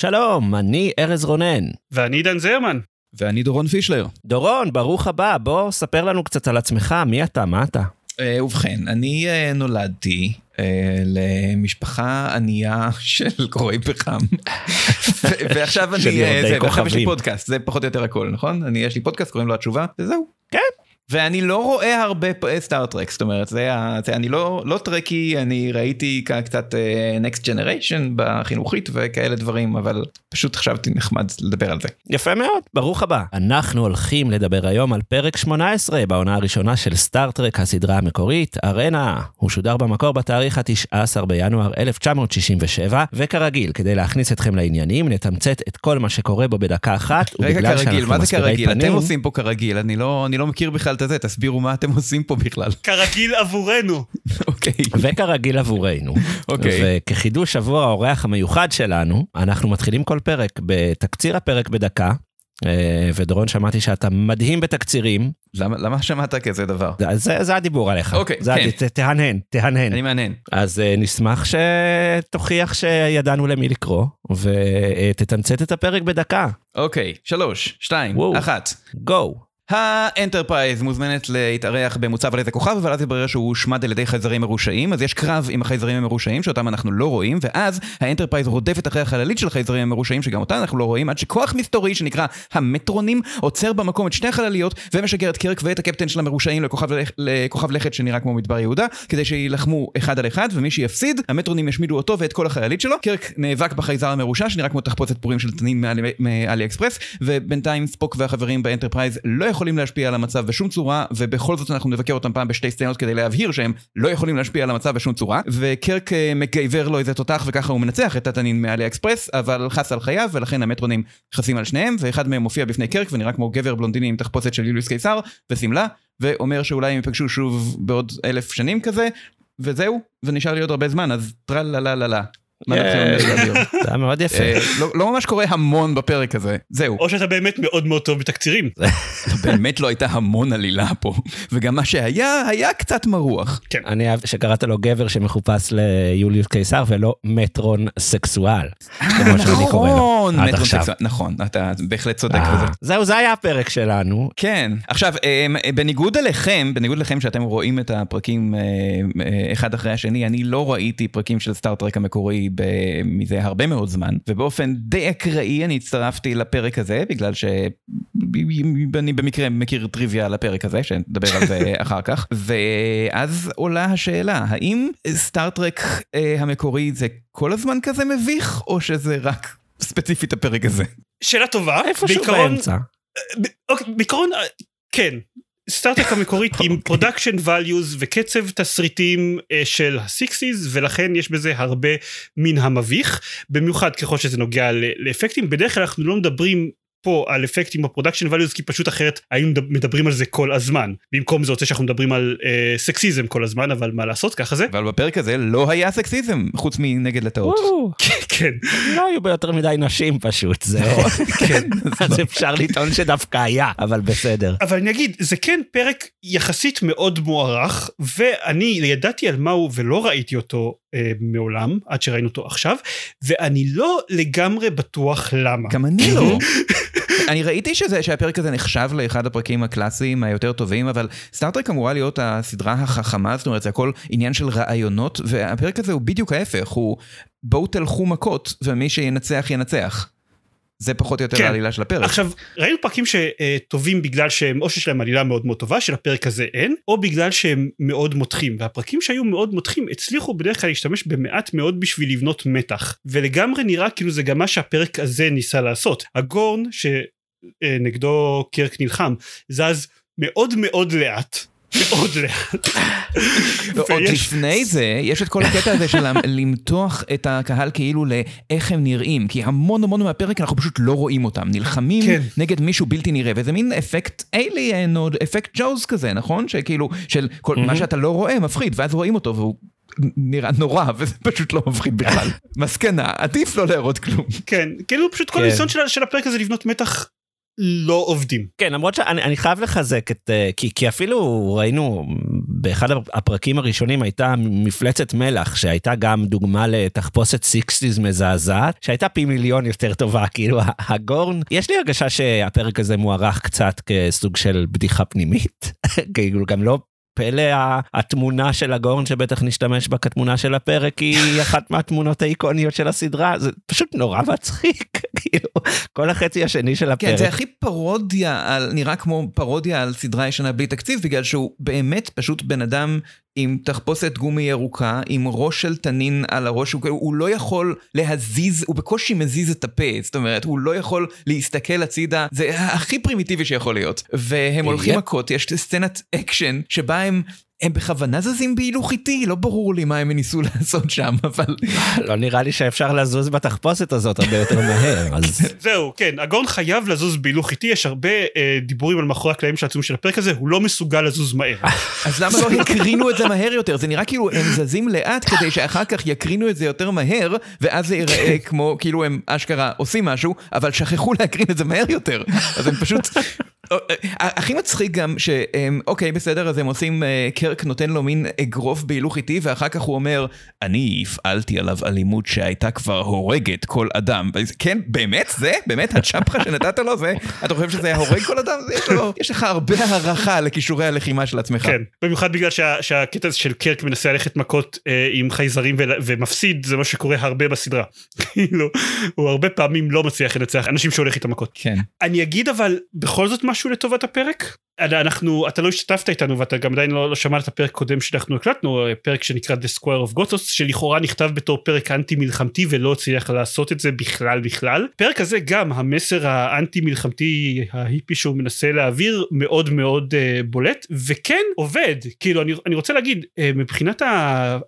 שלום, אני ארז רונן. ואני עידן זרמן. ואני דורון פישלר. דורון, ברוך הבא, בוא ספר לנו קצת על עצמך, מי אתה, מה אתה? אה, ובכן, אני אה, נולדתי אה, למשפחה ענייה של קוראי פחם. ועכשיו אני, של יורדי זה, ועכשיו יש לי. פודקאסט, זה פחות או יותר הכל, נכון? אני, יש לי פודקאסט, קוראים לו התשובה, וזהו. כן. ואני לא רואה הרבה סטארט-טרק, זאת אומרת, זה, זה, אני לא, לא טרקי, אני ראיתי קצת אה, Next Generation בחינוכית וכאלה דברים, אבל פשוט חשבתי נחמד לדבר על זה. יפה מאוד, ברוך הבא. אנחנו הולכים לדבר היום על פרק 18 בעונה הראשונה של סטארט-טרק, הסדרה המקורית, ארנה. הוא שודר במקור בתאריך ה-19 בינואר 1967, וכרגיל, כדי להכניס אתכם לעניינים, נתמצת את כל מה שקורה בו בדקה אחת, רגע ובגלל כרגיל, שאנחנו מה זה מסבירי כרגיל? פנים... אתם עושים פה כרגיל, אני לא, אני לא מכיר בכלל את זה, תסבירו מה אתם עושים פה בכלל. כרגיל עבורנו. אוקיי. וכרגיל עבורנו. אוקיי. וכחידוש עבור האורח המיוחד שלנו, אנחנו מתחילים כל פרק בתקציר הפרק בדקה. אה, ודורון, שמעתי שאתה מדהים בתקצירים, למה, למה שמעת כזה דבר? זה, זה הדיבור עליך. אוקיי, זה כן. הד- ת- תהנהן, תהנהן. אני מהנהן. אז אה, נשמח שתוכיח שידענו למי לקרוא, ותתמצת את הפרק בדקה. אוקיי, שלוש, שתיים, וואו. אחת. גו. האנטרפרייז מוזמנת להתארח במוצב על איזה כוכב, אבל אז יתברר שהוא הושמד על ידי חייזרים מרושעים, אז יש קרב עם החייזרים המרושעים, שאותם אנחנו לא רואים, ואז האנטרפרייז רודפת אחרי החללית של החייזרים המרושעים, שגם אותה אנחנו לא רואים, עד שכוח מסתורי שנקרא המטרונים, עוצר במקום את שני החלליות, ומשגר את קירק ואת הקפטן של המרושעים לכוכב, לכ- לכוכב לכת שנראה כמו מדבר יהודה, כדי שיילחמו אחד על אחד, ומי שיפסיד, המטרונים ישמידו אותו ואת כל החללית שלו. קירק נאבק בחייזר המרושע, שנראה כמו תחפושת פורים של תנין מאלי- אקספרס, ובינתיים ספוק יכולים להשפיע על המצב בשום צורה, ובכל זאת אנחנו נבקר אותם פעם בשתי סצנות כדי להבהיר שהם לא יכולים להשפיע על המצב בשום צורה, וקרק אה, מגייבר לו איזה תותח וככה הוא מנצח את התנין מאלי אקספרס, אבל חס על חייו, ולכן המטרונים חסים על שניהם, ואחד מהם מופיע בפני קרק ונראה כמו גבר בלונדיני עם תחפושת של יוליוס קיסר, ושמלה, ואומר שאולי הם ייפגשו שוב בעוד אלף שנים כזה, וזהו, ונשאר לי עוד הרבה זמן, אז טרלה לה לה? זה היה מאוד יפה. אה, לא- לא ממש קורה המון בפרק הזה, זהו. או שאתה באמת מאוד מאוד טוב בתקצירים. באמת לא הייתה המון עלילה פה, וגם מה שהיה, היה קצת מרוח. אני אהב שקראת לו גבר שמחופש ליוליוס קיסר ולא מטרון סקסואל. נכון, מטרון. סקסואל, נכון, אתה בהחלט צודק אה, בזה. זהו, זה היה הפרק שלנו. כן, עכשיו, בניגוד אליכם, בניגוד לכם שאתם רואים את הפרקים אה, אה, אחד אחרי השני, אני לא ראיתי פרקים של סטארט-טרק המקורי ב- מזה הרבה מאוד זמן, ובאופן די אקראי אני הצטרפתי לפרק הזה, בגלל שאני במקרה מכיר טריוויה על הפרק הזה, שנדבר על זה אחר כך, ואז עולה השאלה, האם סטארט-טרק אה, המקורי זה כל הזמן כזה מביך, או שזה רק ספציפית הפרק הזה? שאלה טובה. איפשהו בעיקרון- באמצע. ב- אוקיי, בעיקרון, אה, כן. סטאר טרק המקורית עם אוקיי. production values וקצב תסריטים אה, של ה sixties ולכן יש בזה הרבה מן המביך במיוחד ככל שזה נוגע לאפקטים בדרך כלל אנחנו לא מדברים פה על אפקטים ב production values כי פשוט אחרת היינו מדב- מדברים על זה כל הזמן במקום זה רוצה שאנחנו מדברים על אה, סקסיזם כל הזמן אבל מה לעשות ככה זה אבל בפרק הזה לא היה סקסיזם, חוץ מנגד, לטעות. וואו, כן לא היו ביותר מדי נשים פשוט, זה... כן, אז אפשר לטעון שדווקא היה, אבל בסדר. אבל אני אגיד, זה כן פרק יחסית מאוד מוערך, ואני ידעתי על מה הוא ולא ראיתי אותו אה, מעולם, עד שראינו אותו עכשיו, ואני לא לגמרי בטוח למה. גם אני לא. אני ראיתי שזה, שהפרק הזה נחשב לאחד הפרקים הקלאסיים היותר טובים, אבל סטארט-טרק אמורה להיות הסדרה החכמה, זאת אומרת זה הכל עניין של רעיונות, והפרק הזה הוא בדיוק ההפך, הוא בואו תלכו מכות, ומי שינצח ינצח. זה פחות או יותר כן. העלילה של הפרק. עכשיו, ראינו פרקים שטובים בגלל שהם, או שיש להם עלילה מאוד מאוד טובה, שלפרק הזה אין, או בגלל שהם מאוד מותחים, והפרקים שהיו מאוד מותחים הצליחו בדרך כלל להשתמש במעט מאוד בשביל לבנות מתח, ולגמרי נראה כאילו זה גם מה שהפרק הזה ניסה לעשות. הגורן שנגדו קירק נלחם, זז מאוד מאוד לאט, מאוד לאט. עוד ויש- לפני זה, יש את כל הקטע הזה של למתוח את הקהל כאילו לאיך הם נראים, כי המון המון מהפרק אנחנו פשוט לא רואים אותם, נלחמים כן. נגד מישהו בלתי נראה, וזה מין אפקט אליאן או אפקט ג'וז כזה, נכון? שכאילו, של כל מה שאתה לא רואה מפחיד, ואז רואים אותו והוא... נראה נורא, וזה פשוט לא מפחיד בכלל. מסקנה, עדיף לא להראות כלום. כן, כאילו פשוט כל כן. הניסיון של- של הפרק הזה לבנות מתח לא עובדים. כן, למרות שאני אני חייב לחזק את... אה, כי, כי אפילו ראינו באחד הפרקים הראשונים הייתה מפלצת מלח, שהייתה גם דוגמה לתחפושת sixties מזעזעת, שהייתה פי מיליון יותר טובה, כאילו מהגורן. יש לי הרגשה שהפרק הזה מוערך קצת כסוג של בדיחה פנימית, כאילו גם לא... פלוס התמונה של הגורן שבטח נשתמש בה כתמונה של הפרק היא אחת מהתמונות האיקוניות של הסדרה זה פשוט נורא מצחיק כאילו כל החצי השני של הפרק. כן, זה הכי פרודיה על, נראה כמו פרודיה על סדרה ישנה בלי תקציב, בגלל שהוא באמת פשוט בן אדם עם תחפושת גומי ירוקה, עם ראש של תנין על הראש, הוא, הוא לא יכול להזיז, הוא בקושי מזיז את הפה, זאת אומרת, הוא לא יכול להסתכל הצידה, זה הכי פרימיטיבי שיכול להיות. והם הולכים. מכות, יש סצנת אקשן שבה הם... הם בכוונה זזים בהילוך איטי, לא ברור לי מה הם ניסו לעשות שם, אבל... לא נראה לי שאפשר לזוז בתחפושת הזאת הרבה יותר מהר אז זהו, כן, הגורן חייב לזוז בהילוך איטי, יש הרבה אה, דיבורים על מאחורי הקלעים של עצום של הפרק הזה, הוא לא מסוגל לזוז מהר. אז למה לא הקרינו את זה מהר יותר? זה נראה כאילו הם זזים לאט כדי שאחר כך יקרינו את זה יותר מהר, ואז זה ייראה כמו כאילו הם אשכרה עושים משהו, אבל שכחו להקרין את זה מהר יותר. אז הם פשוט... הכי מצחיק גם שהם, אוקיי, בסדר, אז הם עושים, אה, קרק נותן לו מין אגרוף בהילוך איטי, ואחר כך הוא אומר, אני הפעלתי עליו אלימות שהייתה כבר הורגת כל אדם. כן, באמת? זה? באמת? הצ'פחה שנתת לו זה? אתה חושב שזה היה הורג כל אדם? יש לו- יש לך הרבה הערכה לכישורי הלחימה של עצמך. כן, במיוחד בגלל שה, שהקטע הזה של קרק מנסה ללכת מכות אה, עם חייזרים ול, ומפסיד, זה מה שקורה הרבה בסדרה. כאילו, הוא הרבה פעמים לא מצליח לנצח אנשים שהולך איתם מכות. כן. אני אגיד אבל בכל זאת משהו לטובת הפרק. אנחנו, אתה לא השתתפת איתנו ואתה גם עדיין לא, לא שמעת את הפרק קודם שאנחנו הקלטנו, פרק שנקרא The Square of Gothos, שלכאורה נכתב בתור פרק אנטי מלחמתי ולא הצליח לעשות את זה בכלל בכלל. פרק הזה גם המסר האנטי מלחמתי ההיפי שהוא מנסה להעביר מאוד מאוד uh, בולט וכן עובד כאילו אני, אני רוצה להגיד uh, מבחינת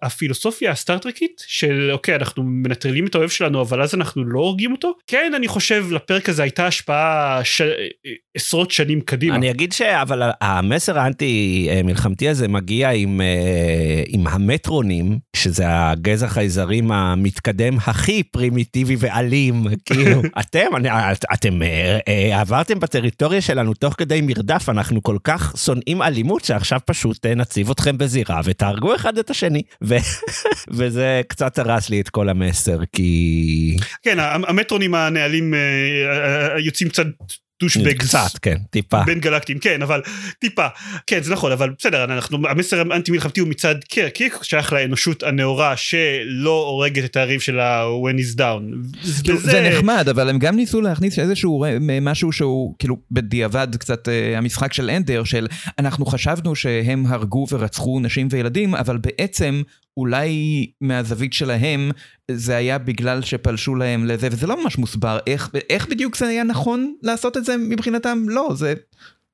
הפילוסופיה הסטארטרקית של אוקיי אנחנו מנטרלים את האוהב שלנו אבל אז אנחנו לא הורגים אותו כן אני חושב לפרק הזה הייתה השפעה ש... עשרות שנים קדימה. אני אגיד אבל המסר האנטי מלחמתי הזה מגיע עם, אה, עם המטרונים, שזה הגזע חייזרים המתקדם הכי פרימיטיבי ואלים, כאילו, אתם, אני, אתם אה, עברתם בטריטוריה שלנו תוך כדי מרדף, אנחנו כל כך שונאים אלימות שעכשיו פשוט נציב אתכם בזירה ותהרגו אחד את השני, ו, וזה קצת הרס לי את כל המסר, כי... כן, המטרונים הנהלים יוצאים קצת... דושבגס. קצת, כן, טיפה. בין גלקטים, כן, אבל טיפה. כן, זה נכון, אבל בסדר, אנחנו, המסר האנטי מלחמתי הוא מצד קרק שייך לאנושות הנאורה שלא הורגת את היריב שלה when he's down. כאילו, זה נחמד, אבל הם גם ניסו להכניס איזשהו משהו שהוא כאילו בדיעבד קצת המשחק של אנדר, של אנחנו חשבנו שהם הרגו ורצחו נשים וילדים, אבל בעצם אולי מהזווית שלהם זה היה בגלל שפלשו להם לזה, וזה לא ממש מוסבר. איך, איך בדיוק זה היה נכון לעשות את זה מבחינתם, לא, זה...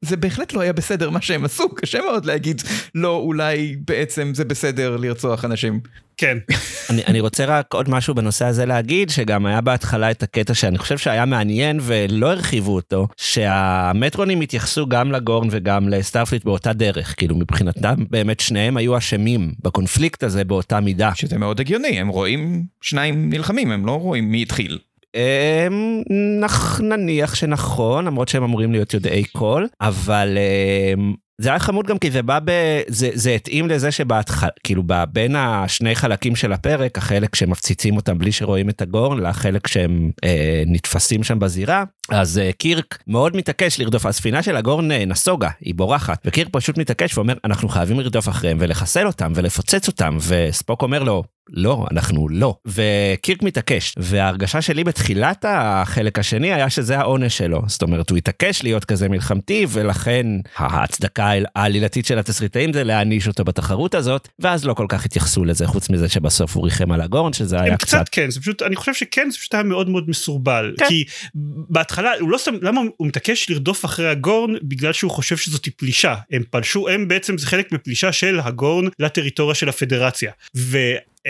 זה בהחלט לא היה בסדר מה שהם עשו, קשה מאוד להגיד לא אולי בעצם זה בסדר לרצוח אנשים. כן. אני, אני רוצה רק עוד משהו בנושא הזה להגיד, שגם היה בהתחלה את הקטע שאני חושב שהיה מעניין ולא הרחיבו אותו, שהמטרונים התייחסו גם לגורן וגם לסטארפליט באותה דרך, כאילו מבחינתם באמת שניהם היו אשמים בקונפליקט הזה באותה מידה. שזה מאוד הגיוני, הם רואים שניים נלחמים, הם לא רואים מי התחיל. נח, נניח שנכון, למרות שהם אמורים להיות יודעי קול, אבל זה היה חמוד גם כי זה בא ב... זה, זה התאים לזה שבהתחלה, כאילו בין השני חלקים של הפרק, החלק שמפציצים אותם בלי שרואים את הגורן, לחלק שהם אה, נתפסים שם בזירה, אז אה, קירק מאוד מתעקש לרדוף, הספינה של הגורן אה, נסוגה, היא בורחת, וקירק פשוט מתעקש ואומר, אנחנו חייבים לרדוף אחריהם ולחסל אותם ולפוצץ אותם, וספוק אומר לו, לא, אנחנו לא. וקירק מתעקש, וההרגשה שלי בתחילת החלק השני היה שזה העונש שלו. זאת אומרת, הוא התעקש להיות כזה מלחמתי, ולכן ההצדקה העלילתית של התסריטאים זה להעניש אותו בתחרות הזאת, ואז לא כל כך התייחסו לזה, חוץ מזה שבסוף הוא ריחם על הגורן, שזה היה קצת... קצת כן, זה פשוט, אני חושב שכן, זה פשוט היה מאוד מאוד מסורבל. כן. כי בהתחלה, הוא לא סתם, למה הוא מתעקש לרדוף אחרי הגורן? בגלל שהוא חושב שזאת פלישה. הם פלשו, הם בעצם, זה חלק מפלישה של הגורן לטריטוריה של הפדרציה. ו...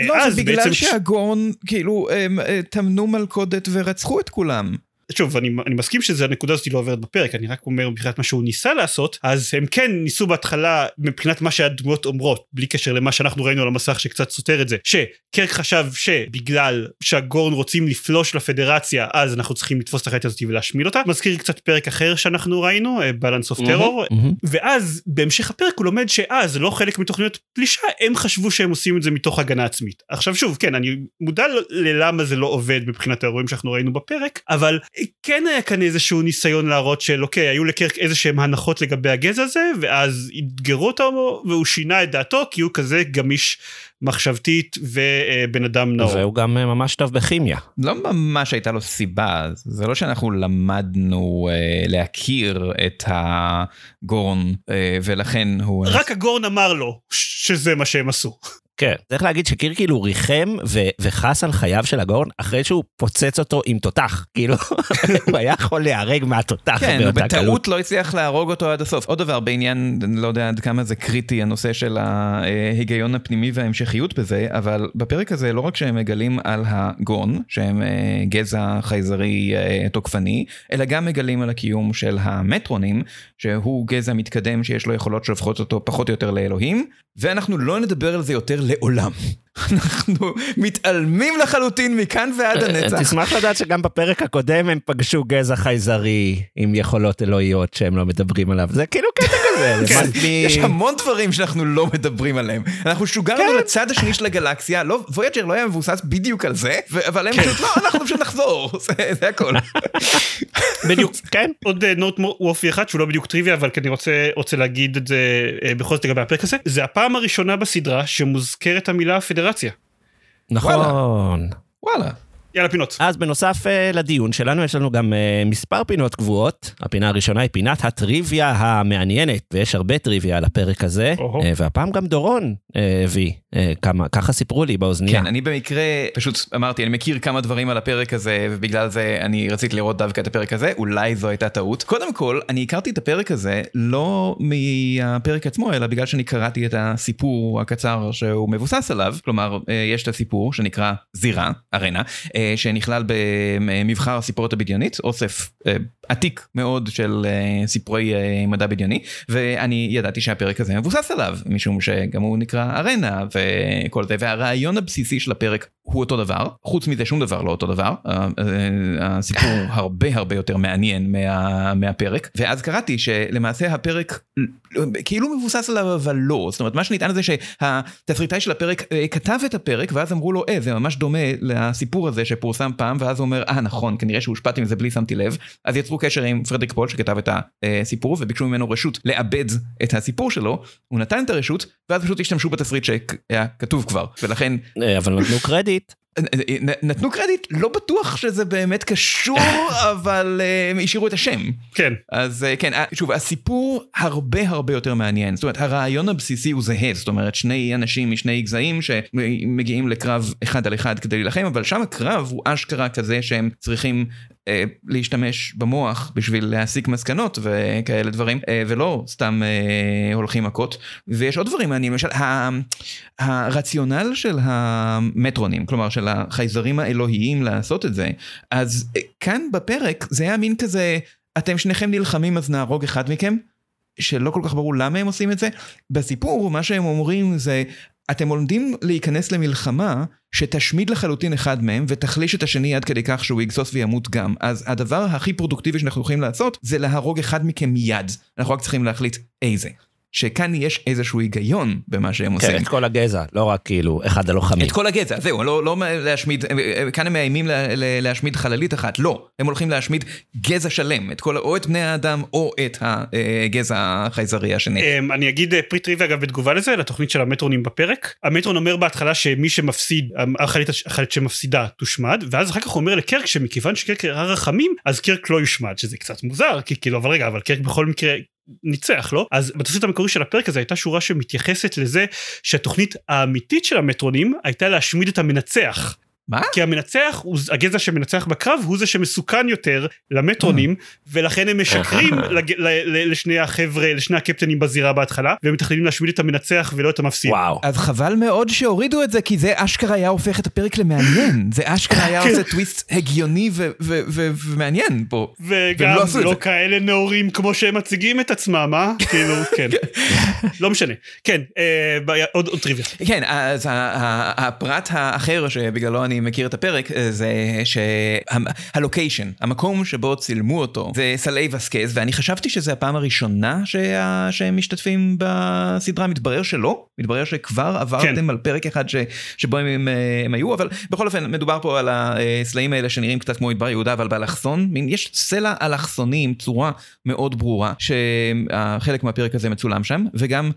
לא, זה בגלל שהגורן, כאילו, הם אה, טמנו מלכודת ורצחו את כולם. שוב אני, אני מסכים שזה הנקודה הזאת לא עוברת בפרק אני רק אומר מבחינת מה שהוא ניסה לעשות אז הם כן ניסו בהתחלה מבחינת מה שהדמויות אומרות בלי קשר למה שאנחנו ראינו על המסך שקצת סותר את זה שקרק חשב שבגלל שהגורן רוצים לפלוש לפדרציה אז אנחנו צריכים לתפוס את החייט הזאת ולהשמיד אותה. מזכיר קצת פרק אחר שאנחנו ראינו בלנס אוף טרור ואז בהמשך הפרק הוא לומד שאה זה לא חלק מתוכניות פלישה הם חשבו שהם עושים את זה מתוך הגנה עצמית. עכשיו שוב כן אני מודע ללמה זה לא עובד מבחינת האירועים שאנחנו ראינו בפרק אבל כן היה כאן איזשהו ניסיון להראות של אוקיי היו לקרק איזה שהם הנחות לגבי הגזע הזה ואז אתגרו אותו והוא שינה את דעתו כי הוא כזה גמיש מחשבתית ובן אדם נאור. והוא גם ממש טוב בכימיה. לא ממש הייתה לו סיבה זה לא שאנחנו למדנו אה, להכיר את הגורן אה, ולכן הוא רק הגורן אמר לו שזה מה שהם עשו. כן, צריך להגיד שקיר כאילו ריחם ו- וחס על חייו של הגורן אחרי שהוא פוצץ אותו עם תותח. כאילו, הוא היה יכול להיהרג מהתותח כן, הוא בטעות לא הצליח להרוג אותו עד הסוף. עוד דבר בעניין, אני לא יודע עד כמה זה קריטי הנושא של ההיגיון הפנימי וההמשכיות בזה, אבל בפרק הזה לא רק שהם מגלים על הגורן, שהם אה, גזע חייזרי אה, תוקפני, אלא גם מגלים על הקיום של המטרונים, שהוא גזע מתקדם שיש לו יכולות שהופכות אותו פחות או יותר לאלוהים, ואנחנו לא נדבר על זה יותר לעולם. אנחנו מתעלמים לחלוטין מכאן ועד אה, הנצח. תשמח לדעת שגם בפרק הקודם הם פגשו גזע חייזרי עם יכולות אלוהיות שהם לא מדברים עליו. זה כאילו קטע כזה. כן, יש המון דברים שאנחנו לא מדברים עליהם. אנחנו שוגרנו כן. לצד השני של הגלקסיה, לא, וויג'ר לא היה מבוסס בדיוק על זה, אבל הם כן. פשוט לא, אנחנו פשוט נחזור, זה הכל. בדיוק, כן. עוד נוט וופי אחד שהוא לא בדיוק טריוויה אבל כי אני רוצה, רוצה להגיד את זה אה, בכל זאת לגבי הפרק הזה, זה הפעם הראשונה בסדרה שמוזכרת המילה פדרציה. נכון. וואלה. יאללה פינות. אז בנוסף אה, לדיון שלנו יש לנו גם אה, מספר פינות קבועות. הפינה הראשונה היא פינת הטריוויה המעניינת, ויש הרבה טריוויה על הפרק הזה, אוהו. אה, והפעם גם דורון אה, הביא אה, כמה, ככה סיפרו לי באוזנייה. כן, אני במקרה, פשוט אמרתי, אני מכיר כמה דברים על הפרק הזה, ובגלל זה אני רציתי לראות דווקא את הפרק הזה, אולי זו הייתה טעות. קודם כל, אני הכרתי את הפרק הזה לא מהפרק עצמו, אלא בגלל שאני קראתי את הסיפור הקצר שהוא מבוסס עליו. כלומר, אה, יש את הסיפור שנקרא זירה, ארנה, אה, שנכלל במבחר הסיפורת הבדיונית, אוסף אה, עתיק מאוד של אה, סיפורי אה, מדע בדיוני, ואני ידעתי שהפרק הזה מבוסס עליו, משום שגם הוא נקרא ארנה וכל זה, והרעיון הבסיסי של הפרק הוא אותו דבר, חוץ מזה שום דבר לא אותו דבר, ה- ה- הסיפור הרבה הרבה יותר מעניין מה, מהפרק, ואז קראתי שלמעשה הפרק כאילו מבוסס עליו אבל לא, זאת אומרת מה שנטען זה שהתסריטאי של הפרק אה, כתב את הפרק ואז אמרו לו אה זה ממש דומה לסיפור הזה שפורסם פעם ואז הוא אומר אה נכון כנראה שהושפעתי מזה בלי שמתי לב אז יצרו קשר עם פרדריק פול שכתב את הסיפור וביקשו ממנו רשות לעבד את הסיפור שלו הוא נתן את הרשות ואז פשוט השתמשו בתסריט שהיה כתוב כבר ולכן אה, אבל נתנו קרדיט. נ- נתנו קרדיט לא בטוח שזה באמת קשור אבל אה, הם השאירו את השם. כן. אז אה, כן, אה, שוב, הסיפור הרבה הרבה יותר מעניין. זאת אומרת, הרעיון הבסיסי הוא זהה, זאת אומרת, שני אנשים משני גזעים שמגיעים לקרב אחד על אחד כדי להילחם, אבל שם הקרב הוא אשכרה כזה שהם צריכים אה, להשתמש במוח בשביל להסיק מסקנות וכאלה דברים, אה, ולא סתם אה, הולכים מכות. ויש עוד דברים מעניינים, למשל, הרציונל של המטרונים, כלומר של החייזרים האלוהיים לעשות את זה, אז אה, כאן בפרק זה היה מין כזה, אתם שניכם נלחמים אז נהרוג אחד מכם, שלא כל כך ברור למה הם עושים את זה. בסיפור מה שהם אומרים זה, אתם עומדים להיכנס למלחמה שתשמיד לחלוטין אחד מהם ותחליש את השני עד כדי כך שהוא יגסוס וימות גם. אז הדבר הכי פרודוקטיבי שאנחנו יכולים לעשות זה להרוג אחד מכם מיד. אנחנו רק צריכים להחליט איזה. שכאן יש איזשהו היגיון במה שהם עושים. כן, את כל הגזע, לא רק כאילו אחד הלוחמים. את כל הגזע, זהו, לא, לא להשמיד, כאן הם מאיימים לה, להשמיד חללית אחת, לא, הם הולכים להשמיד גזע שלם, את כל, או את בני האדם או את הגזע החייזרי השני. אמ, אני אגיד אה, פרי טריוויה אגב בתגובה לזה, לתוכנית של המטרונים בפרק. המטרון אומר בהתחלה שמי שמפסיד, החללית שמפסידה תושמד, ואז אחר כך הוא אומר לקרק שמכיוון שקרק הראה רחמים, אז קרק לא יושמד, שזה קצת מוזר, כי כאילו, אבל רגע, אבל קרק בכל מקרה ניצח לא אז בתסריט המקורי של הפרק הזה הייתה שורה שמתייחסת לזה שהתוכנית האמיתית של המטרונים הייתה להשמיד את המנצח. מה? כי המנצח, הוא, הגזע שמנצח בקרב הוא זה שמסוכן יותר למטרונים ולכן הם משקרים לג, ל, ל, לשני החבר'ה, לשני הקפטנים בזירה בהתחלה והם מתכננים להשמיד את המנצח ולא את המפסיד. וואו. אז חבל מאוד שהורידו את זה כי זה אשכרה היה הופך את הפרק למעניין. זה אשכרה היה כן. עושה טוויסט הגיוני ו- ו- ו- ומעניין פה. וגם לא לא. כאלה נאורים כמו שהם מציגים את עצמם, אה? כאילו, כן. לא משנה. כן, אה, עוד עוד טריוויה. כן, אז הפרט האחר שבגללו אני מכיר את הפרק אה, זה שהלוקיישן, המקום שבו צילמו אותו, זה סלעי וסקז, ואני חשבתי שזה הפעם הראשונה שה- שהם משתתפים בסדרה, מתברר שלא, מתברר שכבר עברתם כן. על פרק אחד ש- שבו הם, הם, הם היו, אבל בכל אופן מדובר פה על הסלעים האלה שנראים קצת כמו מדבר יהודה, אבל באלכסון, מין- יש סלע אלכסוני עם צורה מאוד ברורה, שחלק מהפרק הזה מצולם שם, וגם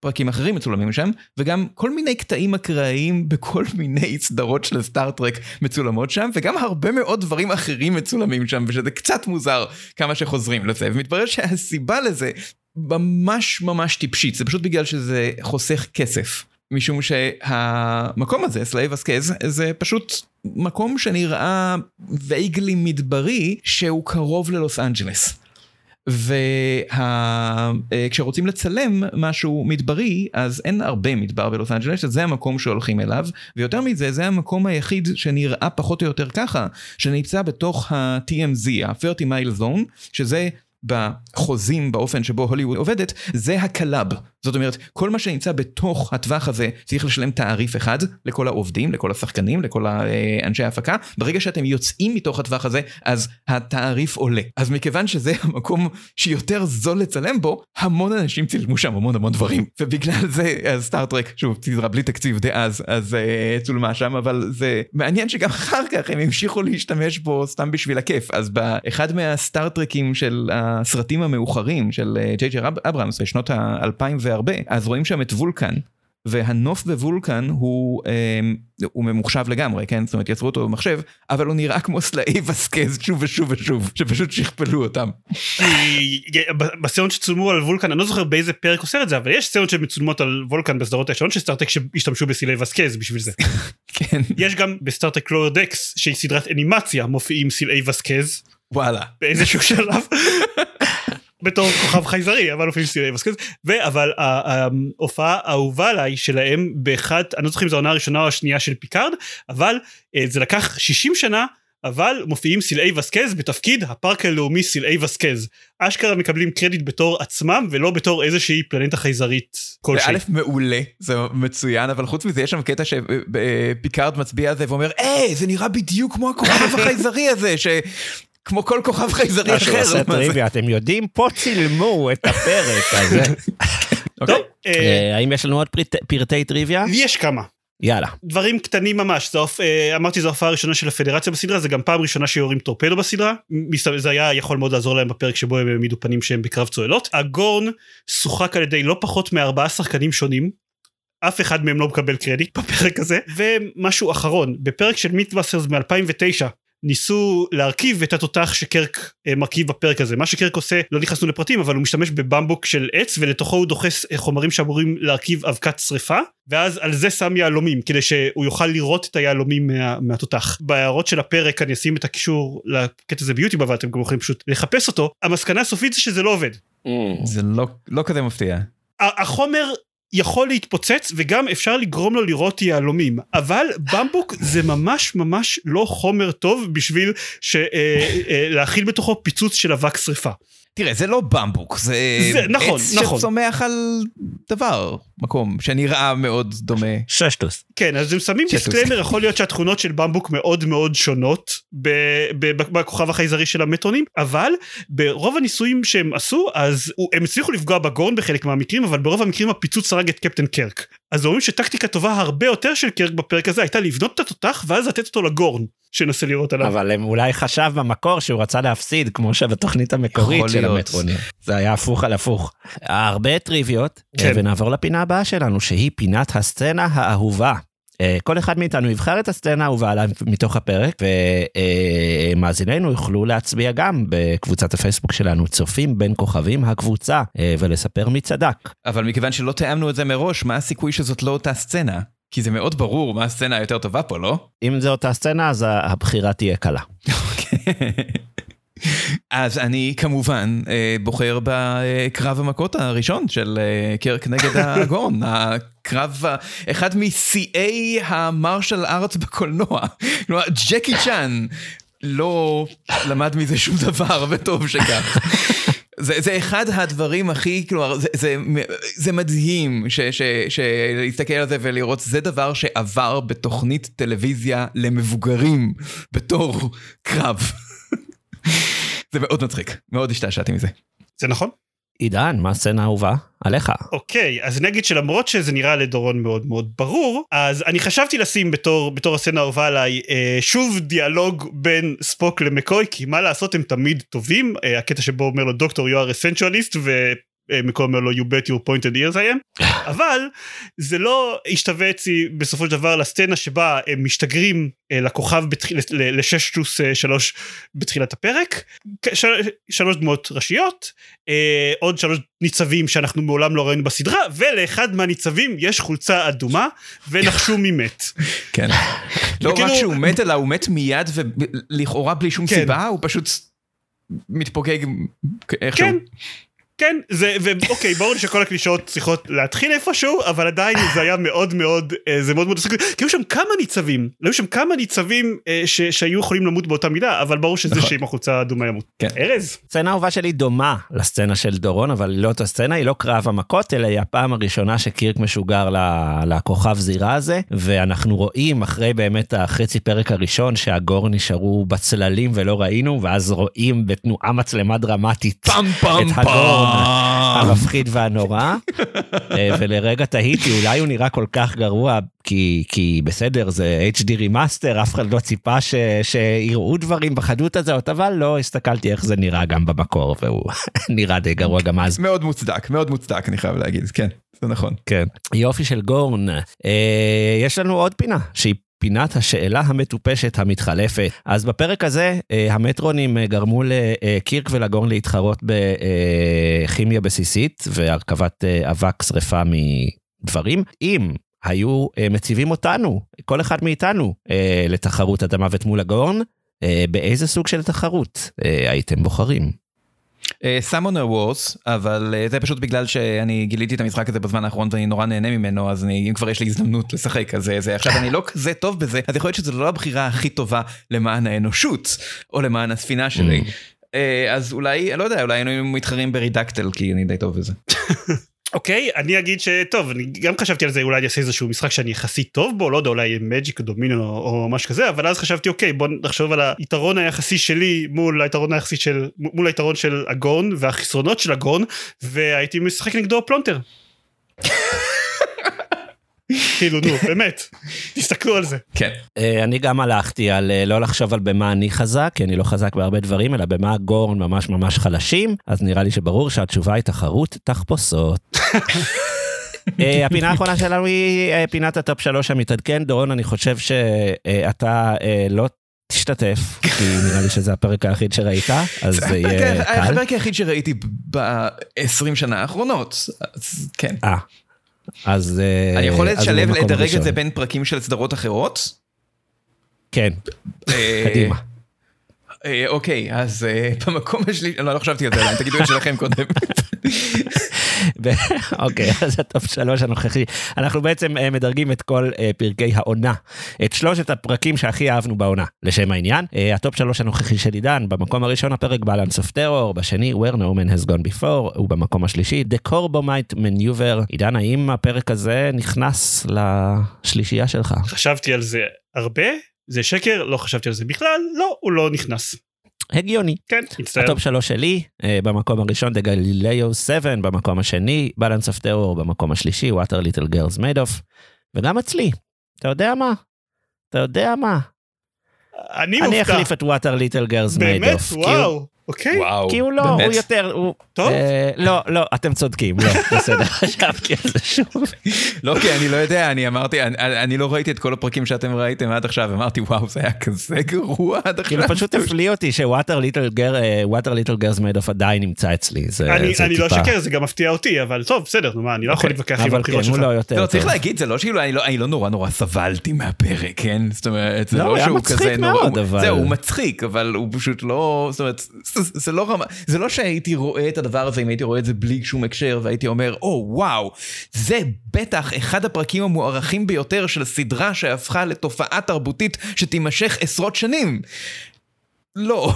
פרקים אחרים מצולמים שם, וגם כל מיני קטעים אקראיים בכל מיני סדרות של סטארט-טרק מצולמות שם, וגם הרבה מאוד דברים אחרים מצולמים שם, ושזה קצת מוזר כמה שחוזרים לזה, ומתברר שהסיבה לזה ממש ממש טיפשית, זה פשוט בגלל שזה חוסך כסף. משום שהמקום הזה, סלעי ואסקז, זה פשוט מקום שנראה vaguely מדברי שהוא קרוב ללוס אנג'לס. וכשרוצים לצלם משהו מדברי, אז אין הרבה מדבר בלוס אנג'לס, זה המקום שהולכים אליו, ויותר מזה, זה המקום היחיד שנראה פחות או יותר ככה, שנמצא בתוך ה-TMZ, ה-30 mile zone, שזה בחוזים באופן שבו הוליווד עובדת, זה הקלאב. זאת אומרת, כל מה שנמצא בתוך הטווח הזה צריך לשלם תעריף אחד לכל העובדים, לכל השחקנים, לכל האנשי ההפקה. ברגע שאתם יוצאים מתוך הטווח הזה, אז התעריף עולה. אז מכיוון שזה המקום שיותר זול לצלם בו, המון אנשים צילמו שם המון המון דברים. ובגלל זה, סטארט-טרק, שוב, סדרה בלי תקציב דאז, אז uh, צולמה שם, אבל זה מעניין שגם אחר כך הם המשיכו להשתמש בו סתם בשביל הכיף. אז באחד מהסטארט-טרקים של הסרטים המאוחרים של אה, ג'יי ג'י אברהמס בשנות ה-2000 והרבה, אז רואים שם את וולקן. והנוף בוולקן הוא, אה, הוא ממוחשב לגמרי, כן? זאת אומרת, יצרו אותו במחשב, אבל הוא נראה כמו סלעי ואסקז שוב ושוב ושוב, שפשוט שכפלו אותם. בסצנות שצולמו על וולקן, אני לא זוכר באיזה פרק עושה את זה, אבל יש סצנות שמצולמות על וולקן בסדרות הישנות של סטאר טרק שהשתמשו בסלעי ואסקז בשביל זה. כן, יש גם בסטאר טרק לואר דקס, שהיא סדרת אנימציה, מופיעים סלעי ואסקז וואלה. באיזשהו שלב. בתור כוכב חייזרי אבל מופיעים סלעי ואסקז אבל ההופעה האהובה עליי שלהם באחד אני לא זוכר אם זו העונה הראשונה או השנייה של פיקארד אבל אה, זה לקח 60 שנה אבל מופיעים סלעי ואסקז בתפקיד הפארק הלאומי סלעי ואסקז. אשכרה מקבלים קרדיט בתור עצמם ולא בתור איזושהי פלנטה חייזרית זה כלשהי. א' מעולה, זה מצוין, אבל חוץ מזה יש שם קטע שפיקארד מצביע על זה ואומר, היי, זה נראה בדיוק כמו הכוכב החייזרי הזה, ש... כמו כל כוכב חייזרי שהוא אחר. עושה מה זה? טריוויה, אתם יודעים? פה צילמו את הפרק הזה. טוב, אה, אה, האם יש לנו עוד פרט- פרטי טריוויה? יש כמה. יאללה. דברים קטנים ממש, אה, אמרתי זו ההופעה הראשונה של הפדרציה בסדרה, זה גם פעם ראשונה שיורים טורפדו בסדרה, זה היה יכול מאוד לעזור להם בפרק שבו הם העמידו פנים שהם בקרב צוללות. הגורן שוחק על ידי לא פחות מארבעה שחקנים שונים, אף אחד מהם לא מקבל קרדיט בפרק הזה, ומשהו אחרון, בפרק של מית'באסטרס מ-2009, ניסו להרכיב את התותח שקירק אה, מרכיב בפרק הזה. מה שקירק עושה, לא נכנסנו לפרטים, אבל הוא משתמש בבמבוק של עץ, ולתוכו הוא דוחס אה, חומרים שאמורים להרכיב אבק שרפה, ועל זה שם יהלומים, כדי שהוא יוכל לירות את היהלומים מה, מהתותח. בהערות של הפרק אני אשים את הקישור לקטע הזה ביוטיוב, אבל אתם גם יכולים פשוט לחפש אותו. המסקנה הסופית זה שזה לא עובד. זה לא- לא כזה מפתיע. החומר יכול להתפוצץ וגם אפשר לגרום לו לירות יהלומים אבל במבוק זה ממש ממש לא חומר טוב בשביל ש- אה, אה, להכיל בתוכו פיצוץ של אבק שרפה. תראה, זה לא במבוק, זה, זה- נכון, עץ נכון. שצומח על דבר, מקום, שנראה מאוד דומה. ששטוס. כן, אז הם שמים. disclaimer, יכול להיות שהתכונות של במבוק מאוד מאוד שונות ב- ב- ב- בכוכב החייזרי של המטרונים, אבל ברוב הניסויים שהם עשו, אז הוא- הם הצליחו לפגוע בגורן בחלק מהמקרים, אבל ברוב המקרים הפיצוץ הרג את קפטן קרק. אז אומרים שטקטיקה טובה הרבה יותר של קרק בפרק הזה הייתה לבנות את התותח ואז לתת אותו לגורן, שינסה לראות עליו. אבל הם אולי חשב במקור שהוא רצה להפסיד, כמו שבתוכנית המקורית של המטרונים. זה היה הפוך על הפוך. הרבה טריוויות, כן. ונעבור לפינה הבאה שלנו, שהיא פינת הסצנה האהובה. אה, כל אחד מאיתנו יבחר את הסצנה האהובה עליו מתוך הפרק, ומאזיננו יוכלו להצביע גם בקבוצת הפייסבוק שלנו, צופים בין כוכבים הקבוצה, אה, ולספר מי צדק. אבל מכיוון שלא תיאמנו את זה מראש, מה הסיכוי שזאת לא אותה סצנה? כי זה מאוד ברור מה הסצנה היותר טובה פה, לא? אם זו אותה סצנה, אז הבחירה תהיה קלה. אז אני כמובן אה, בוחר בקרב המכות הראשון של אה, קרק נגד הגורן, הקרב, אחד משיאי המרשל ארט בקולנוע, כלומר ג'קי צ'אן לא למד מזה שום דבר וטוב שכך. זה, זה אחד הדברים הכי, כלומר, זה, זה, זה מדהים ש, ש, ש, להסתכל על זה ולראות, זה דבר שעבר בתוכנית טלוויזיה למבוגרים בתור קרב. זה מאוד מצחיק, מאוד השתעשעתי מזה. זה נכון? עידן, מה הסצנה האהובה? עליך. אוקיי, אז נגיד שלמרות שזה נראה לדורון מאוד מאוד ברור, אז אני חשבתי לשים בתור, בתור הסצנה האהובה עליי אה, שוב דיאלוג בין ספוק למקוי, כי מה לעשות הם תמיד טובים, אה, הקטע שבו אומר לו דוקטור you are essentialist אה, אומר לו you bet your pointed ears I am, אבל זה לא השתווה אצלי בסופו של דבר לסצנה שבה הם משתגרים אה, לכוכב בתחיל, ל- לששטוס אה, שלוש בתחילת הפרק, של, שלוש דמות ראשיות, עוד שלוש ניצבים שאנחנו מעולם לא ראינו בסדרה, ולאחד מהניצבים יש חולצה אדומה, ונחשו מי מת. כן. לא רק שהוא מת, אלא הוא מת מיד ולכאורה בלי שום כן. סיבה, הוא פשוט מתפוגג איכשהו. כן. זה, ואוקיי, ברור לי שכל הקלישאות צריכות להתחיל איפשהו, אבל עדיין זה היה מאוד מאוד, אה, זה מאוד מאוד עסק, כי היו שם כמה ניצבים, היו שם כמה ניצבים אה, ש, שהיו יכולים למות באותה מידה, אבל ברור שזה נכון. שעם החולצה האדומה ימות. כן. ארז? הסצנה האהובה שלי דומה לסצנה של דורון, אבל לא אותה סצנה, היא לא קרב המכות, אלא היא הפעם הראשונה שקירק משוגר ל- לכוכב זירה הזה, ואנחנו רואים אחרי באמת החצי פרק הראשון שהגור נשארו בצללים ולא ראינו, ואז רואים בתנועה מצלמה דרמטית את הגורן המפחיד והנורא, אה, ולרגע תהיתי, אולי הוא נראה כל כך גרוע, כי, כי בסדר, זה HD remaster, אף אחד לא ציפה ש, שיראו דברים בחדות הזאת, אבל לא, הסתכלתי איך זה נראה גם במקור, והוא נראה די גרוע גם אז. מאוד מוצדק, מאוד מוצדק, אני חייב להגיד, כן, זה נכון. כן. יופי של גורן. אה, יש לנו עוד פינה, שהיא פינת השאלה המטופשת המתחלפת. אז בפרק הזה, אה, המטרונים אה, גרמו לקירק ולגורן להתחרות בכימיה בסיסית והרכבת אה, אבק שרפה מדברים. אם היו מציבים אותנו, כל אחד מאיתנו, לתחרות המוות מול הגורן, באיזה סוג של תחרות הייתם בוחרים? סאמונר וורס, אבל אה, זה פשוט בגלל שאני גיליתי את המשחק הזה בזמן האחרון ואני נורא נהנה ממנו, אז אני, אם כבר יש לי הזדמנות לשחק, אז אה, זה עכשיו אני לא כזה טוב בזה, אז יכול להיות שזו לא הבחירה הכי טובה למען האנושות, או למען הספינה שלי. אה, אז אולי, לא יודע, אולי היינו מתחרים ברידקטל, כי אני די טוב בזה. אוקיי, אני אגיד שטוב, אני גם חשבתי על זה, אולי אני אעשה איזשהו משחק שאני יחסית טוב בו, לא יודע, אולי מג'יק או או, משהו כזה, אבל אז חשבתי, אוקיי, בוא נחשוב על היתרון היחסי שלי מול היתרון היחסי של, מול היתרון של הגון והחסרונות של הגון, והייתי משחק נגדו פלונטר. כאילו, נו, באמת, תסתכלו על זה. כן. אה, אני גם הלכתי על אה, לא לחשוב על במה אני חזק, כי אני לא חזק בהרבה דברים, אלא במה הגורן ממש ממש חלשים, אז נראה לי שברור שהתשובה היא תחרות תחפושות. אה, הפינה האחרונה שלנו היא פינת הטופ שלוש המתעדכן. דורון, אני חושב שאתה לא תשתתף, כי נראה לי שזה הפרק היחיד שראית, אז זה יהיה קל. הפרק היחיד שראיתי ב-20 שנה האחרונות, אז כן. אה, אז... אני יכול לשלב, לדרג את. זה בין פרקים של סדרות אחרות? כן, אה, קדימה. אה, אוקיי, אז אה, במקום השלישי, לא, לא חשבתי על זה תגידו את שלכם קודם. אוקיי, אז הטופ שלוש הנוכחי. אנחנו בעצם אה, מדרגים את כל אה, פרקי העונה. את שלושת הפרקים שהכי אהבנו בעונה, לשם העניין. אה, הטופ שלוש הנוכחי של עידן, במקום הראשון הפרק Balance of Terror, בשני Where No Man Has Gone Before, ובמקום השלישי The Corbomite Maneuver. עידן, האם הפרק הזה נכנס לשלישייה שלך? חשבתי על זה הרבה, זה שקר, לא חשבתי על זה בכלל, לא, הוא לא נכנס. הגיוני. כן, מצטער. הטופ שלוש שלי, אה, במקום הראשון The Galileo 7, במקום השני Balance of Terror, במקום השלישי Water Little Girls Made of, וגם אצלי, אתה יודע מה? אתה יודע מה? אני אני מופתע. אחליף את Water Little Girls Made באמת? of. כי הוא- וואו, אוקיי. וואו, כי הוא לא, הוא באמת? יותר, הוא... טוב. אה, לא, לא, אתם צודקים, לא, בסדר, חשבתי על זה שוב. לא, כי אני לא יודע, אני אמרתי, אני, אני לא ראיתי את כל הפרקים שאתם ראיתם עד עכשיו, אמרתי, וואו, זה היה כזה גרוע עד עכשיו. כאילו פשוט הפליא אותי Girl, אה, Water Little Girls Made of עדיין נמצא אצלי, זה אני זה אני לא טיפה- אשקר, זה גם מפתיע אותי, אבל טוב, בסדר, נו מה, אני לא יכול אוקיי, להתווכח עם אבל הבחירות כן, הוא שלך. לא יותר לא, צריך טוב. להגיד, זה לא אני לא, אני לא נורא נורא סבלתי מהפרק, כן? זאת אומרת, זה לא, לא, שהוא כזה נורא... מאוד, הוא- אבל- זהו, הוא מצחיק, אבל הוא פשוט לא... זאת אומרת, זה, לא רמה... זה לא שהייתי רואה את הדבר הזה, אם הייתי רואה את זה בלי שום הקשר, והייתי אומר, או, וואו, זה בטח אחד הפרקים המוערכים ביותר של סדרה שהפכה לתופעה תרבותית שתימשך עשרות שנים. לא.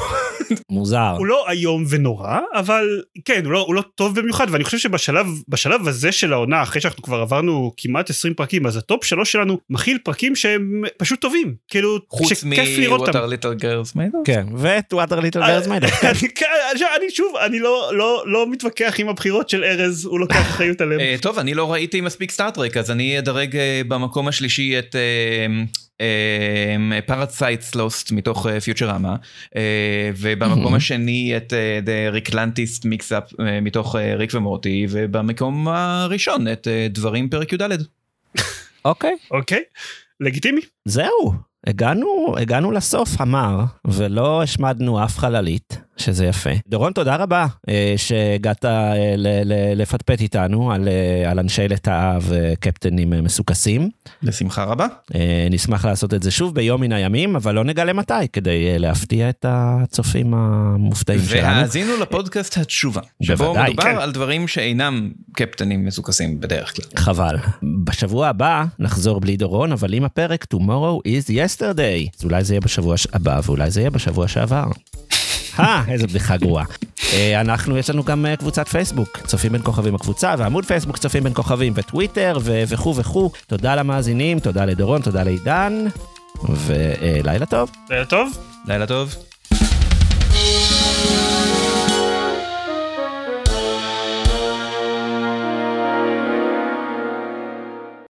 מוזר. הוא לא איום ונורא, אבל כן, הוא לא, הוא לא טוב במיוחד, ואני חושב שבשלב בשלב הזה של העונה, אחרי שאנחנו כבר עברנו כמעט 20 פרקים, אז הטופ שלוש שלנו מכיל פרקים שהם פשוט טובים. כאילו, חוץ שכיף לראות אותם. מ-Water Little Girls Made. כן, ואת What Are Little Girls Made Of. אני, כן, אני שוב, אני לא, לא, לא מתווכח עם הבחירות של ארז, הוא לוקח אחריות עליהם. אה, טוב, אני לא ראיתי מספיק סטאר-טרק, אז אני אדרג אה, במקום השלישי את Parasites Lost מתוך פיוצ'רמה, ובמקום Mhm. השני את אה, The Ricklantis Mixup מתוך אה, ריק ומורטי, ובמקום הראשון את אה, דברים פרק י"ד. אוקיי, אוקיי, לגיטימי. זהו, הגענו, הגענו לסוף המר, ולא השמדנו אף חללית, שזה יפה. דורון, תודה רבה אה, שהגעת אה, לפטפט איתנו על, אה, על אנשי לטאה וקפטנים מסוכסכים. בשמחה רבה. נשמח לעשות את זה שוב ביום מן הימים, אבל לא נגלה מתי, כדי להפתיע את הצופים המופתעים שלנו. והאזינו לפודקאסט התשובה, שבו בוודאי, מדובר כן. על דברים שאינם קפטנים מסוכסים בדרך כלל. חבל. בשבוע הבא נחזור בלי דורון, אבל עם הפרק Tomorrow is yesterday. אז אולי זה יהיה בשבוע הבא, ואולי זה יהיה בשבוע שעבר. אה, איזה בדיחה גרועה. אה, אנחנו, יש לנו גם אה, קבוצת פייסבוק, צופים בין כוכבים הקבוצה, ועמוד פייסבוק צופים בין כוכבים, וטוויטר, וכו' וכו'. תודה למאזינים, תודה לדורון, תודה לעידן, ולילה טוב. לילה טוב. לילה טוב. Thank